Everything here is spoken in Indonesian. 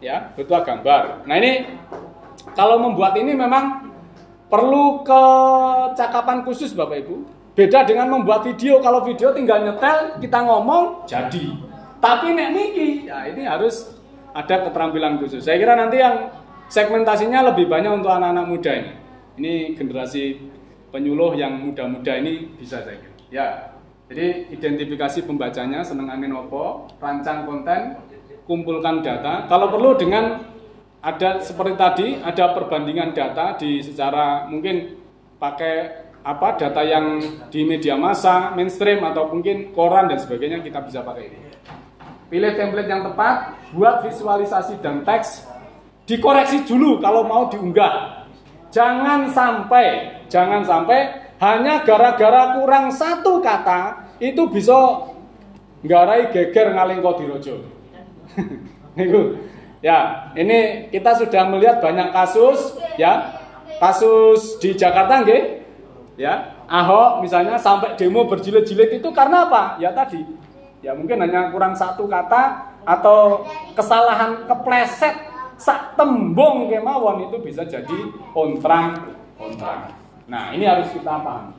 ya, ketua gambar. Nah ini kalau membuat ini memang perlu kecakapan khusus Bapak Ibu. Beda dengan membuat video. Kalau video tinggal nyetel, kita ngomong, jadi. Tapi nek niki, ya ini harus ada keterampilan khusus. Saya kira nanti yang segmentasinya lebih banyak untuk anak-anak muda ini. Ini generasi penyuluh yang muda-muda ini bisa saya kira. Ya, jadi identifikasi pembacanya, seneng angin opo, rancang konten, kumpulkan data. Kalau perlu dengan ada seperti tadi ada perbandingan data di secara mungkin pakai apa data yang di media massa mainstream atau mungkin koran dan sebagainya kita bisa pakai ini. Pilih template yang tepat buat visualisasi dan teks dikoreksi dulu kalau mau diunggah. Jangan sampai jangan sampai hanya gara-gara kurang satu kata itu bisa ngarai geger ngaling kodirojo Ya, ini kita sudah melihat banyak kasus ya. Kasus di Jakarta nggih. Ya, Ahok misalnya sampai demo berjilid-jilid itu karena apa? Ya tadi. Ya mungkin hanya kurang satu kata atau kesalahan kepleset sak tembung kemawon itu bisa jadi ontrang ontrang. Nah, ini harus kita paham.